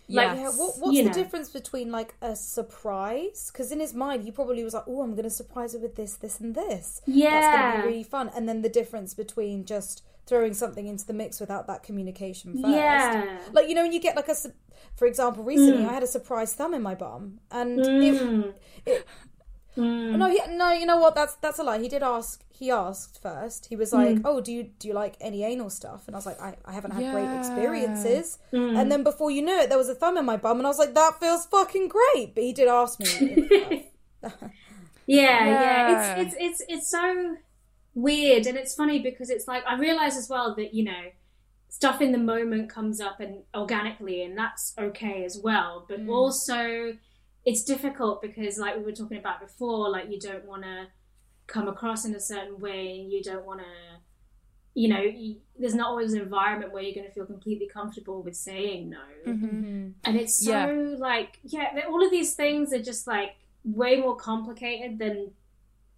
like Yeah, what, what's the know. difference between like a surprise? Because in his mind, he probably was like, "Oh, I'm going to surprise her with this, this, and this. Yeah, that's going to be really fun." And then the difference between just throwing something into the mix without that communication first. yeah Like you know, when you get like a, for example, recently Mm. I had a surprise thumb in my bum, and it, Mm. it Mm. no, he, no, you know what? That's that's a lie. He did ask. He asked first. He was like, "Oh, do you do you like any anal stuff?" And I was like, "I, I haven't had great experiences." Mm. And then before you knew it, there was a thumb in my bum, and I was like, "That feels fucking great." But he did ask me. [laughs] Yeah, Yeah. yeah. It's it's it's it's so weird and it's funny because it's like I realize as well that, you know, stuff in the moment comes up and organically and that's okay as well. But Mm. also it's difficult because like we were talking about before, like you don't wanna come across in a certain way and you don't wanna you know, you, there's not always an environment where you're going to feel completely comfortable with saying no Mhm. and it's so Yeah. like yeah all of these things are just like way more complicated than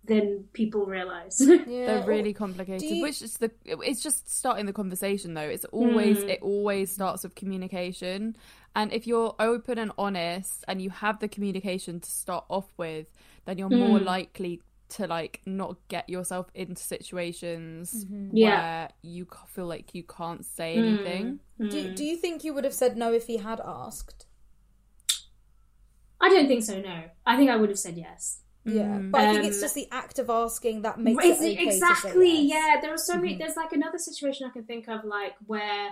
than people realize [laughs] Yeah, They're really complicated. you- Which is the it's just starting the conversation though. It's always Mm. it always starts with communication. And if you're open and honest and you have the communication to start off with, then you're more Mm. likely to like not get yourself into situations Yeah. where you feel like you can't say Mm. anything. Do, do you think you would have said no if he had asked? I don't think so. No, I think I would have said yes. Yeah, but I think it's Um, just the act of asking that makes it okay exactly. To say yes. Yeah, there are so many. There's like another situation I can think of, like where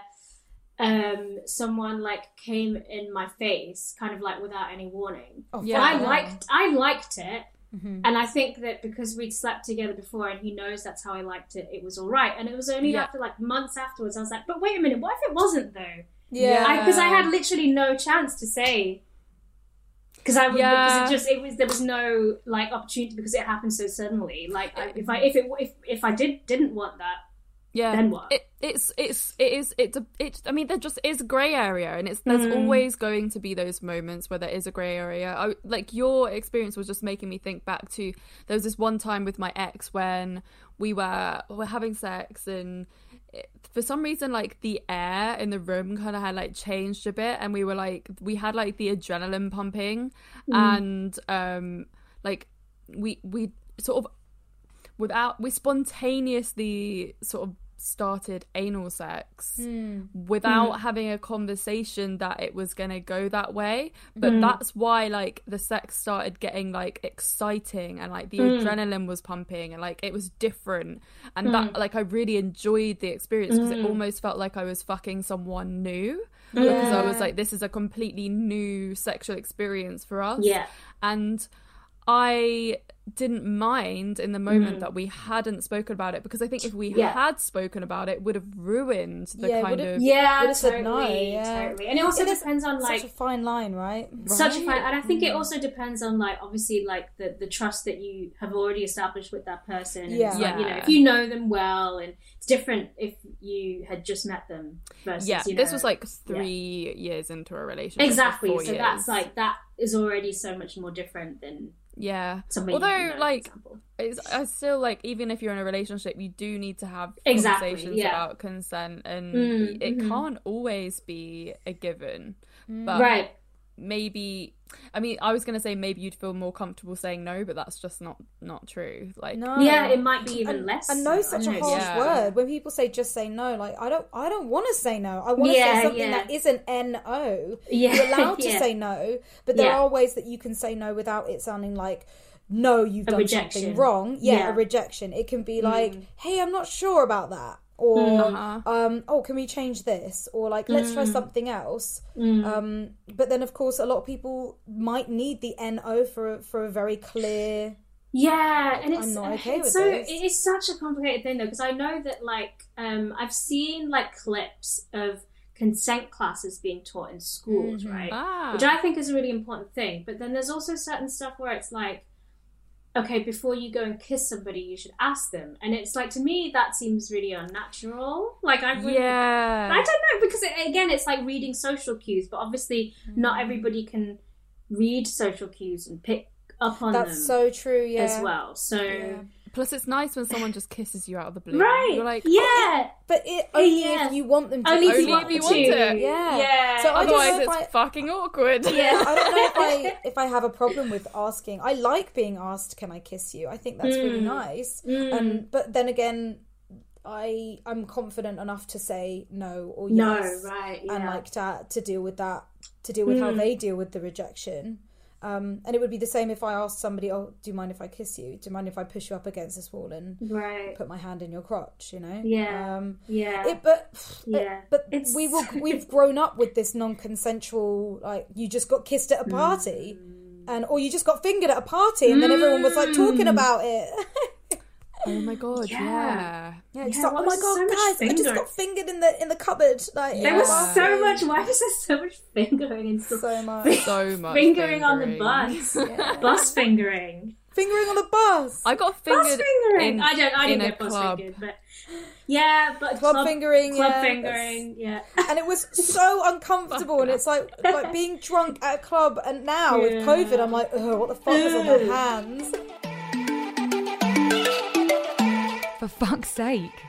um someone like came in my face, kind of like without any warning. Oh, Yeah. I liked. I liked it. Mhm. And I think that because we'd slept together before and he knows that's how I liked it, it was all right. And it was only Yeah. after like months afterwards, I was like, but wait a minute, what if it wasn't though? Yeah, Because I, had literally no chance to say. Because I was, Yeah. because it just it was there was no like opportunity because it happened so suddenly. Like I, if I if it if if I did didn't want that, Yeah. then what? It, it's it's it is it's a it I mean there just is a grey area and it's there's Mm. always going to be those moments where there is a grey area. I, like your experience was just making me think back to there was this one time with my ex when we were we were having sex and it, for some reason like the air in the room kind of had like changed a bit and we were like we had like the adrenaline pumping and um like we we sort of without we spontaneously sort of started anal sex hmm. without hmm. having a conversation that it was going to go that way. But hmm. that's why like the sex started getting like exciting and like the adrenaline was pumping and like it was different. And that like I really enjoyed the experience because it almost felt like I was fucking someone new. Because I was like this is a completely new sexual experience for us. Yeah. and I didn't mind in the moment Mm. that we hadn't spoken about it because I think if we Yeah. had spoken about it, it would have ruined the Yeah, kind of Yeah, totally, said no, yeah. totally. And it also It is depends on like such a fine line, right? such a fine and i think it also depends on like obviously like the the trust that you have already established with that person and Yeah. it's like, you know if you know them well and it's different if you had just met them versus yeah. you know, This was like three years into a relationship. exactly so years. that's like that is already so much more different than yeah. somebody Although you know, like example. it's I still like even if you're in a relationship, you do need to have Exactly, conversations yeah. about consent, and Mm, it mhm. can't always be a given. Mm. But right maybe I mean I was gonna say maybe you'd feel more comfortable saying no, but that's just not not true. Like No. yeah it might be even and, less and so. no such a harsh Yeah. word when people say just say no like i don't i don't want to say no i want to Yeah, say something yeah. that isn't no Yeah, you're [laughs] allowed to yeah. say no but there Yeah. are ways that you can say no without it sounding like no you've A done rejection. something wrong yeah, Yeah. a rejection it can be like hey i'm not sure about that or Uh-huh. um oh can we change this or like let's try something else um but then of course a lot of people might need the no for a, for a very clear Yeah, and I'm it's, not okay it's with so this. it is such a complicated thing though because I know that like um I've seen like clips of consent classes being taught in schools, Mm-hmm. right? ah. Which I think is a really important thing. But then there's also certain stuff where it's like, okay, before you go and kiss somebody, you should ask them, and it's like to me that seems really unnatural. Like I really, yeah. I don't know because it, again, it's like reading social cues, but obviously Mm. not everybody can read social cues and pick up on them. that's them so true yeah as well. So Yeah. Plus, it's nice when someone just kisses you out of the blue. right, You're like, yeah, But it only Yeah. if you want them to. only if you want if you to. it. Yeah. yeah. So otherwise it's I- fucking awkward. yeah, [laughs] I don't know if I [laughs] if I have a problem with asking. I like being asked, "Can I kiss you?" I think that's really Mm. nice. Mm. Um, but then again, I I'm confident enough to say no or yes, no, right, yeah. and like to to deal with that, to deal with how Mm. they deal with the rejection. Um, and it would be the same if I asked somebody, "Oh, do you mind if I kiss you? Do you mind if I push you up against this wall and right, put my hand in your crotch?" You know? Yeah. Um, yeah, it, but [sighs] yeah. but It's- we will [laughs] we've grown up with this non-consensual like you just got kissed at a party Mm. and or you just got fingered at a party and then everyone was like talking about it [laughs] Oh my god, Yeah. yeah. yeah, it's Yeah, like, oh my god so much guys I just got fingered in the in the cupboard like There was Yeah. so much. Why was there so much fingering and stuff? so much [laughs] So much fingering on the fingering. bus, [laughs] bus fingering, fingering on the bus I got bus fingered fingering. in, I don't. I didn't a get bus club. fingered, but yeah, but club, fingering club yeah, fingering, yeah. and it was so uncomfortable and it's like like [laughs] being drunk at a club and now with covid i'm like Ugh, what the fuck is on Ugh. my hands For fuck's sake.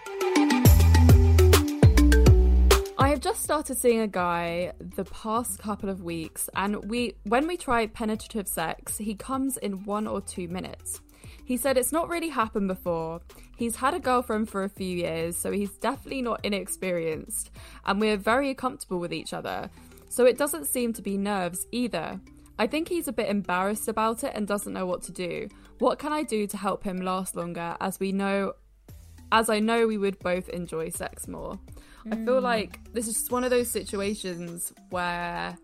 I have just started seeing a guy the past couple of weeks, and we when we try penetrative sex, he comes in one or two minutes. He said it's not really happened before. He's had a girlfriend for a few years, so he's definitely not inexperienced, and we're very comfortable with each other. So it doesn't seem to be nerves either. I think he's a bit embarrassed about it and doesn't know what to do. What can I do to help him last longer as we know as I know we would both enjoy sex more? I feel mm. like this is just one of those situations where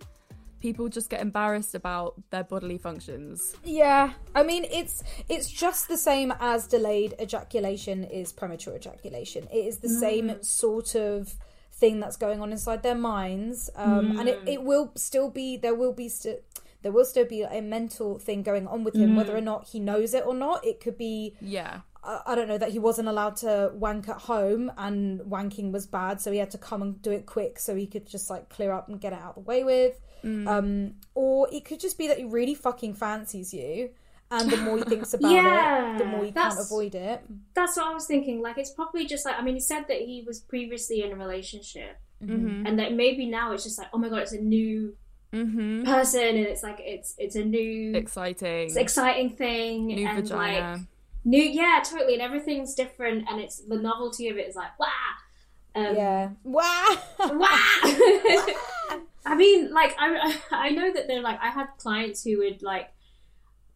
people just get embarrassed about their bodily functions. Yeah, I mean it's it's just the same as delayed ejaculation is premature ejaculation. It is the mm. same sort of thing that's going on inside their minds, um, and it, it mm. will still be there will be st- there will still be a mental thing going on with him, whether or not he knows it or not. It could be Yeah. I I don't know that he wasn't allowed to wank at home and wanking was bad, so he had to come and do it quick so he could just like clear up and get it out of the way with. Um, or it could just be that he really fucking fancies you, and the more he thinks [laughs] about Yeah, it, the more he can't avoid it. That's what I was thinking. Like, it's probably just like, I mean, he said that he was previously in a relationship, Mm-hmm. and that maybe now it's just like, oh my god, it's a new Mm-hmm. person, and it's like it's it's a new Exciting. it's exciting thing, New and vagina. like new, yeah, totally, and everything's different, and it's the novelty of it is like, wow, um, Yeah. Wow. wow. [laughs] [laughs] I mean, like I I know that they're like I had clients who would like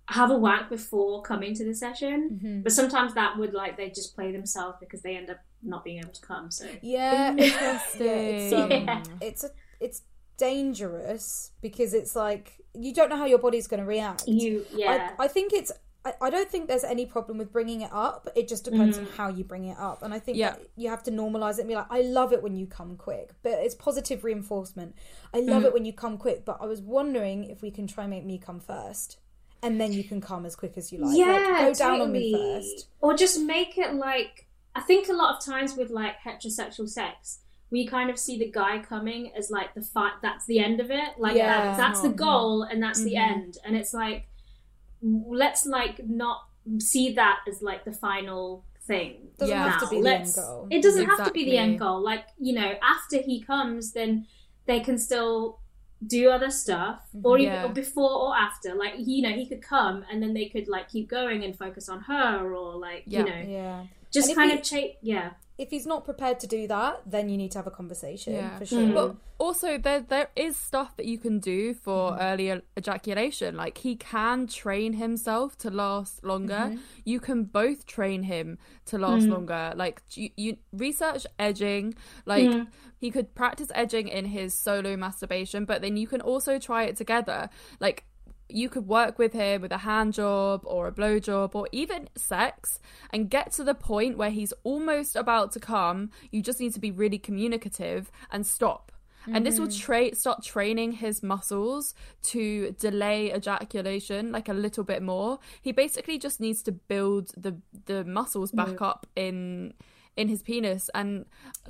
have a whack before coming to the session, but sometimes that would like they just play themselves because they end up not being able to come. So yeah. It's, [laughs] yeah, it's, um, Yeah. it's a it's dangerous because it's like you don't know how your body's going to react. you, yeah, I, I think it's. I, I don't think there's any problem with bringing it up. It just depends Mm-hmm. on how you bring it up, and I think Yeah. that you have to normalize it and be like, "I love it when you come quick," but it's positive reinforcement. I love Mm. it when you come quick, but I was wondering if we can try and make me come first, and then you can come as quick as you like. yeah, like, go down on me first. or just make it like I think a lot of times with like heterosexual sex. We kind of see the guy coming as like the fight. That's the end of it. Like Yeah. that, that's the Mhm. goal, and that's the Mhm. end. And it's like, let's like not see that as like the final thing. Doesn't Yeah. have to now. be the end Let's- goal. It doesn't have to be the end goal. Like you know, after he comes, then they can still do other stuff, or even Yeah. before or after. Like you know, he could come, and then they could like keep going and focus on her, or like Yeah. you know, Yeah. Just if kind he- of cha- yeah. If he's not prepared to do that, then you need to have a conversation Yeah. for sure. Mm. But also, there there is stuff that you can do for early ejaculation. Like he can train himself to last longer. Mm-hmm. You can both train him to last longer. Like you, you research edging. Like he could practice edging in his solo masturbation, but then you can also try it together. Like you could work with him with a hand job or a blow job or even sex and get to the point where he's almost about to come. You just need to be really communicative and stop. And this will mm-hmm. tra- start training his muscles to delay ejaculation like a little bit more. He basically just needs to build the the muscles back mm. up in in his penis and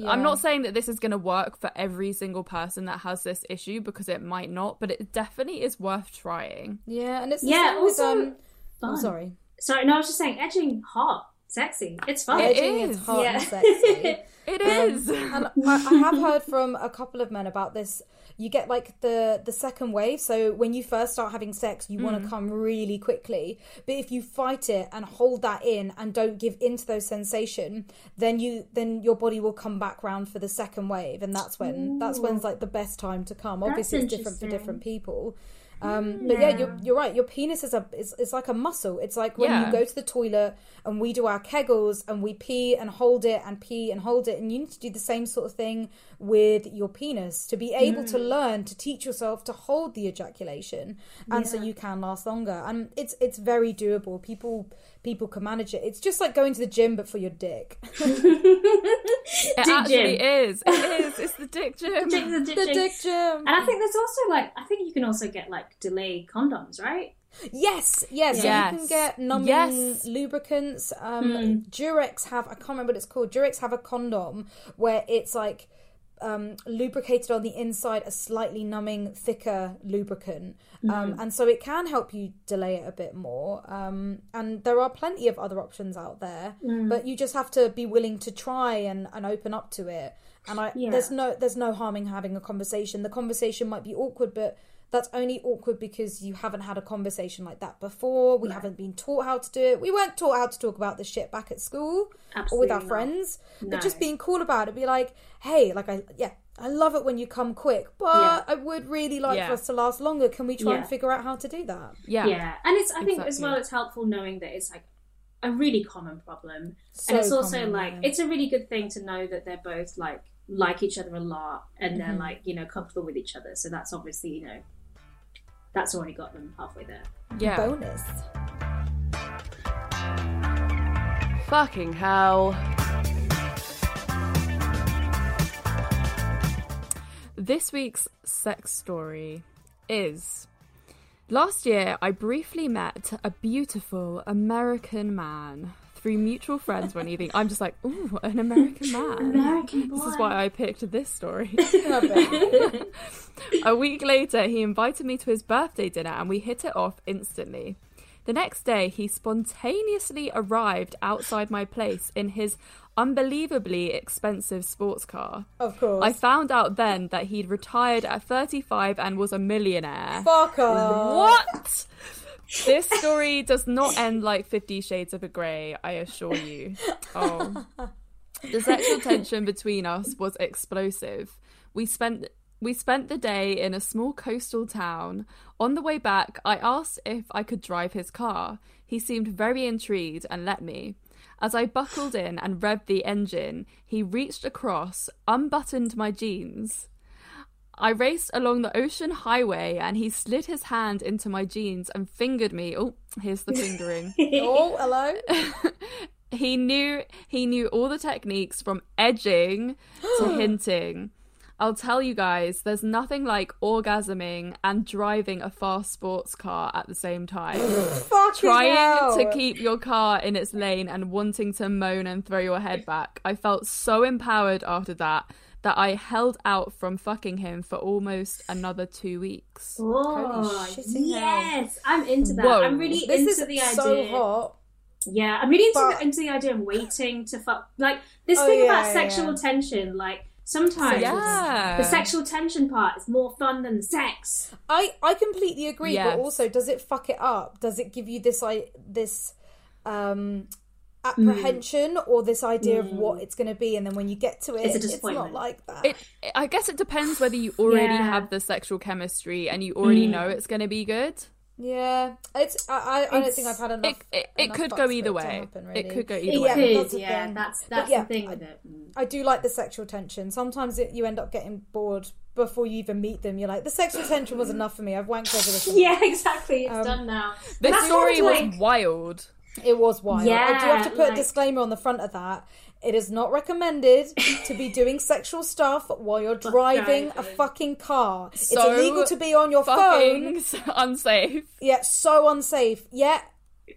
i'm not saying that this is going to work for every single person that has this issue because it might not but it definitely is worth trying yeah, and it's Yeah, same with, also um, fun. sorry. Sorry, no, I was just saying, edging hot, sexy. It's fun. It Edging is. is hot Yeah. and sexy. [laughs] It Um, is. and I, I have heard from a couple of men about this. You get like the the second wave. So when you first start having sex, you Mm. want to come really quickly. But if you fight it and hold that in and don't give into those sensation, then you then your body will come back round for the second wave, and that's when that's when's like the best time to come. Obviously, it's different for different people. Um, but yeah, you're, you're right. Your penis is a is, is like a muscle. It's like when Yeah. you go to the toilet and we do our kegels and we pee and hold it and pee and hold it, and you need to do the same sort of thing with your penis to be able to learn to teach yourself to hold the ejaculation, and so you can last longer. And it's it's very doable. People people can manage it. It's just like going to the gym but for your dick. [laughs] [laughs] it Dick actually gym. is. It [laughs] is. It's the dick gym. Dick- the the dick- dick gym. And I think there's also like I think you can also get like delayed condoms, right? Yes, yes. So you can get numbing Yes. lubricants. Um, Durex have I can't remember what it's called. Durex have a condom where it's like um, lubricated on the inside, a slightly numbing, thicker lubricant, um, and so it can help you delay it a bit more. Um, and there are plenty of other options out there, but you just have to be willing to try and, and open up to it. And I, Yeah. there's no there's no harming having a conversation. The conversation might be awkward, but that's only awkward because you haven't had a conversation like that before. We haven't been taught how to do it. We weren't taught how to talk about this shit back at school or with our not. friends. No. But just being cool about it, be like, hey, like I yeah, I love it when you come quick, but Yeah. I would really like Yeah. for us to last longer. Can we try Yeah. and figure out how to do that? Yeah. yeah and it's i think as well it's helpful knowing that it's like a really common problem So and it's also common, like yeah. it's a really good thing to know that they're both like like each other a lot and they're Mm-hmm. like you know comfortable with each other so that's obviously you know that's already got them halfway there Yeah. bonus. Fucking hell. This week's sex story is Last year, I briefly met a beautiful American man through mutual friends when eating. I'm just like, ooh, an American man. american This is why I picked this story. [laughs] [laughs] A week later, he invited me to his birthday dinner and we hit it off instantly. The next day, he spontaneously arrived outside my place in his unbelievably expensive sports car. of course. I found out then that he'd retired at 35 and was a millionaire. Fuck off. What? This story does not end like Fifty Shades of a Grey, I assure you. Oh. The sexual tension between us was explosive. We spent we spent the day in a small coastal town. On the way back, I asked if I could drive his car. He seemed very intrigued and let me. As I buckled in and revved the engine, he reached across, unbuttoned my jeans. I raced along the ocean highway and he slid his hand into my jeans and fingered me. Oh, here's the fingering. [laughs] Oh, hello. [laughs] he knew he knew all the techniques from edging to [gasps] hinting. I'll tell you guys, there's nothing like orgasming and driving a fast sports car at the same time. [gasps] Trying hell. to keep your car in its lane and wanting to moan and throw your head back. I felt so empowered after that that I held out from fucking him for almost another two weeks. oh shitting hell. yes i'm into that Whoa. i'm really This into is the idea so hot. Yeah, I'm really into, But- the, into the idea of waiting to fuck. Like this Oh, thing yeah, about yeah, sexual yeah. tension. Like sometimes Yeah. the sexual tension part is more fun than sex. I I completely agree, Yes. but also does it fuck it up? Does it give you this I this um apprehension or this idea of what it's going to be and then when you get to it It's it's, not like that. It, I guess it depends whether you already Yeah. have the sexual chemistry and you already know it's going to be good. yeah. It's I I, I don't think I've had enough it, it enough could go either way. happen, It could go either Yeah, way. could, yeah. thing. That's But that's yeah, the thing I- with it. Mm. I do like the sexual tension. Sometimes it, you end up getting bored before you even meet them. You're like, the sexual tension was enough for me. I've wanked over this. [laughs] Yeah, exactly. It's Um, done now. This story sort was of like- wild. It was wild. Yeah, I do have to put a disclaimer on the front of that. It is not recommended to be doing sexual stuff while you're [laughs] driving a fucking car. it's illegal to be on your phone. [laughs] Unsafe. Yeah, so unsafe. Yeah,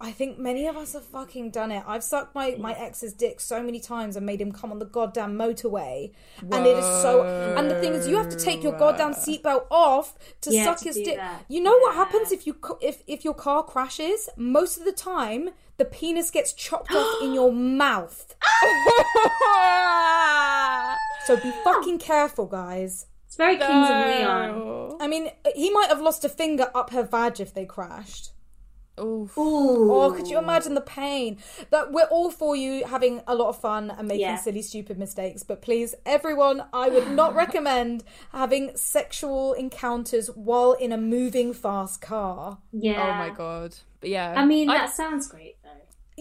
I think many of us have fucking done it. I've sucked my, my ex's dick so many times and made him come on the goddamn motorway. And it is so. And the thing is, you have to take your goddamn seatbelt off to Yeah, suck to his dick. that. You know what happens if you if if your car crashes? Most of the time, the penis gets chopped off in your [gasps] mouth. [laughs] So be fucking careful, guys. It's very Kings of Leon. I mean, he might have lost a finger up her vag if they crashed. Oof. Ooh. Oh, could you imagine the pain? That we're all for you having a lot of fun and making Yeah. silly, stupid mistakes. But please, everyone, I would not recommend [laughs] having sexual encounters while in a moving fast car. Yeah. Oh my god. But yeah. I mean, I- that sounds great.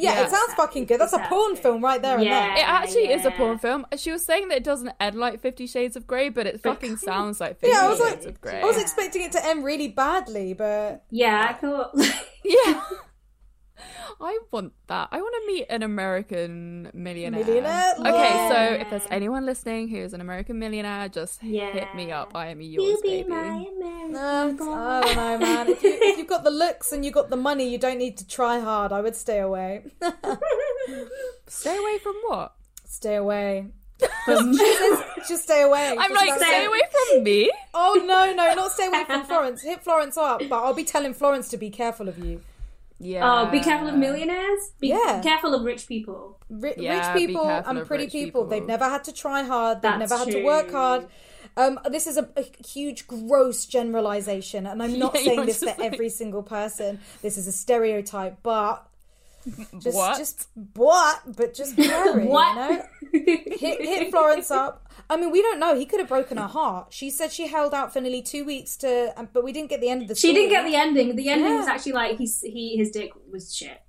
Yeah, Yeah. it sounds fucking good. That's a porn film right there and Yeah. there. It actually is a porn film. She was saying that it doesn't end like Fifty Shades of Grey, but it fucking sounds like Fifty Yeah, I was Shades like, of Grey. I was expecting it to end really badly, but Yeah, I thought. [laughs] yeah. [laughs] I want that. I want to meet an American millionaire. Millionaire? Okay, Yeah. so if there's anyone listening who is an American millionaire, just hit me up. I am yours, you be baby. my American boy. I don't know, man. If, you, if you've got the looks and you've got the money, you don't need to try hard. I would stay away. [laughs] Stay away from what? stay away. she says, just stay away. I'm Just like, stay say- away from me. Oh no, no, not stay away from Florence. Hit Florence up, but I'll be telling Florence to be careful of you. Yeah. Oh, be careful of millionaires. Be Yeah. careful of rich people. Ri- Yeah, rich people and pretty people, people. they've never had to try hard. They've That's never had to work hard. Um, this is a, a huge, gross generalization, and I'm [laughs] not Yeah, saying this for like- every single person. This is a stereotype, but just, What? just what? But just [laughs] Gary, What? you know? hit, hit Florence up. I mean, we don't know. He could have broken her heart. She said she held out for nearly two weeks to, um, but we didn't get the end of the. She story. didn't get the ending. The ending was actually like he's he his dick was shit.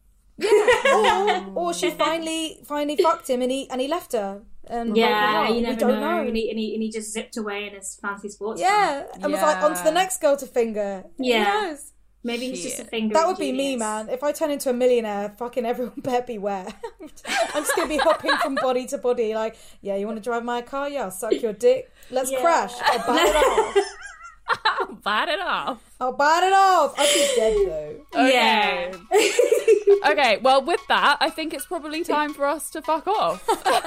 or, [laughs] or she finally finally fucked him and he and he left her. And Yeah, you never don't know. know. And, he, and, he, and he just zipped away in his fancy sports. car. Yeah, and was like, on to the next girl to finger. Yeah. Who knows? maybe he's just a Shit. finger. That would be me, man. If I turn into a millionaire, fucking everyone [laughs] better beware. [laughs] I'm just gonna be hopping from body to body, like, yeah, you want to drive my car? Yeah, I'll suck your dick. Let's Yeah. crash. I'll [laughs] bite it off. I'll bite it off. I'll bite it off. I'll be dead though. Yeah. Okay, well, with that, I think it's probably time for us to fuck off.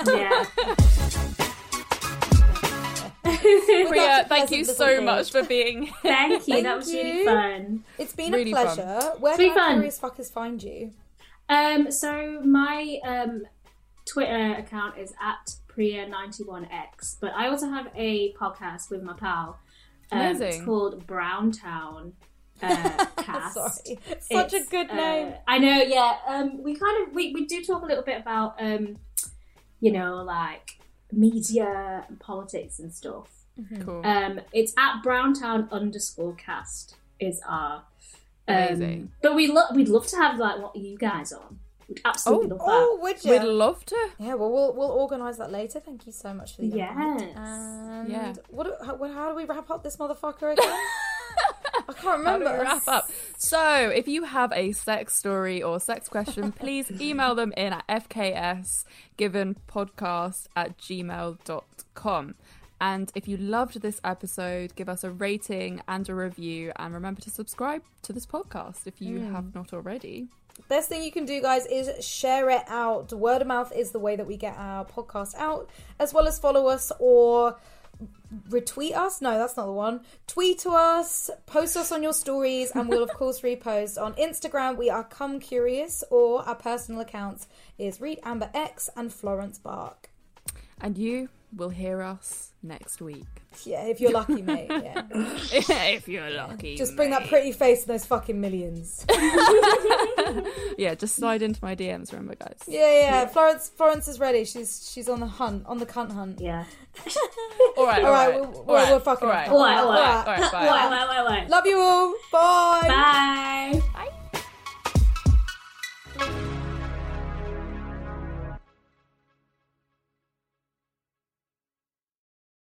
yeah. Priya, thank you so little much for being here. Thank you. Thank that was really fun. It's been Really a fun. pleasure. Where It's can fun. curious fuckers find you? Um, so my um, Twitter account is at Priya91x, but I also have a podcast with my pal. Um, it's Amazing. called Browntown uh, [laughs] Cast. Sorry, such a It's, good uh, name. I know, yeah. Um, we kind of we, we do talk a little bit about um, you know, like media and politics and stuff. Cool. Um, it's at Browntown underscore cast is our um, Amazing. But we lo- we'd love to have like what you guys on. We'd absolutely love that. Oh, would you? We'd love to. Yeah, well, we'll we'll organise that later. Thank you so much for the invite. Yes. And Yeah. what? How, what- how do we wrap up this motherfucker again? [laughs] I can't remember. wrap up? So, if you have a sex story or sex question, [laughs] please email them in at fksgivenpodcast at gmail.com. And if you loved this episode, give us a rating and a review. And remember to subscribe to this podcast if you hmm. have not already. Best thing you can do, guys, is share it out. Word of mouth is the way that we get our podcast out, as well as follow us or retweet us. No, that's not the one. Tweet to us, post us on your stories, and we'll of [laughs] course repost on Instagram. We are Come Curious, or our personal accounts is Reed Amber X and Florence Bark. And you will hear us next week. Yeah, if you're lucky, mate. Yeah. [laughs] if you're lucky. Just bring mate. that pretty face and those fucking millions. [laughs] yeah, just slide into my DMs, remember, guys. Yeah, yeah. Florence, Florence is ready. She's she's on the hunt, on the cunt hunt. Yeah. all right, all right, all right. We're, we're, right. we're fucking All right, all right, all right, all right. bye. Love you all. Bye. Bye. Bye.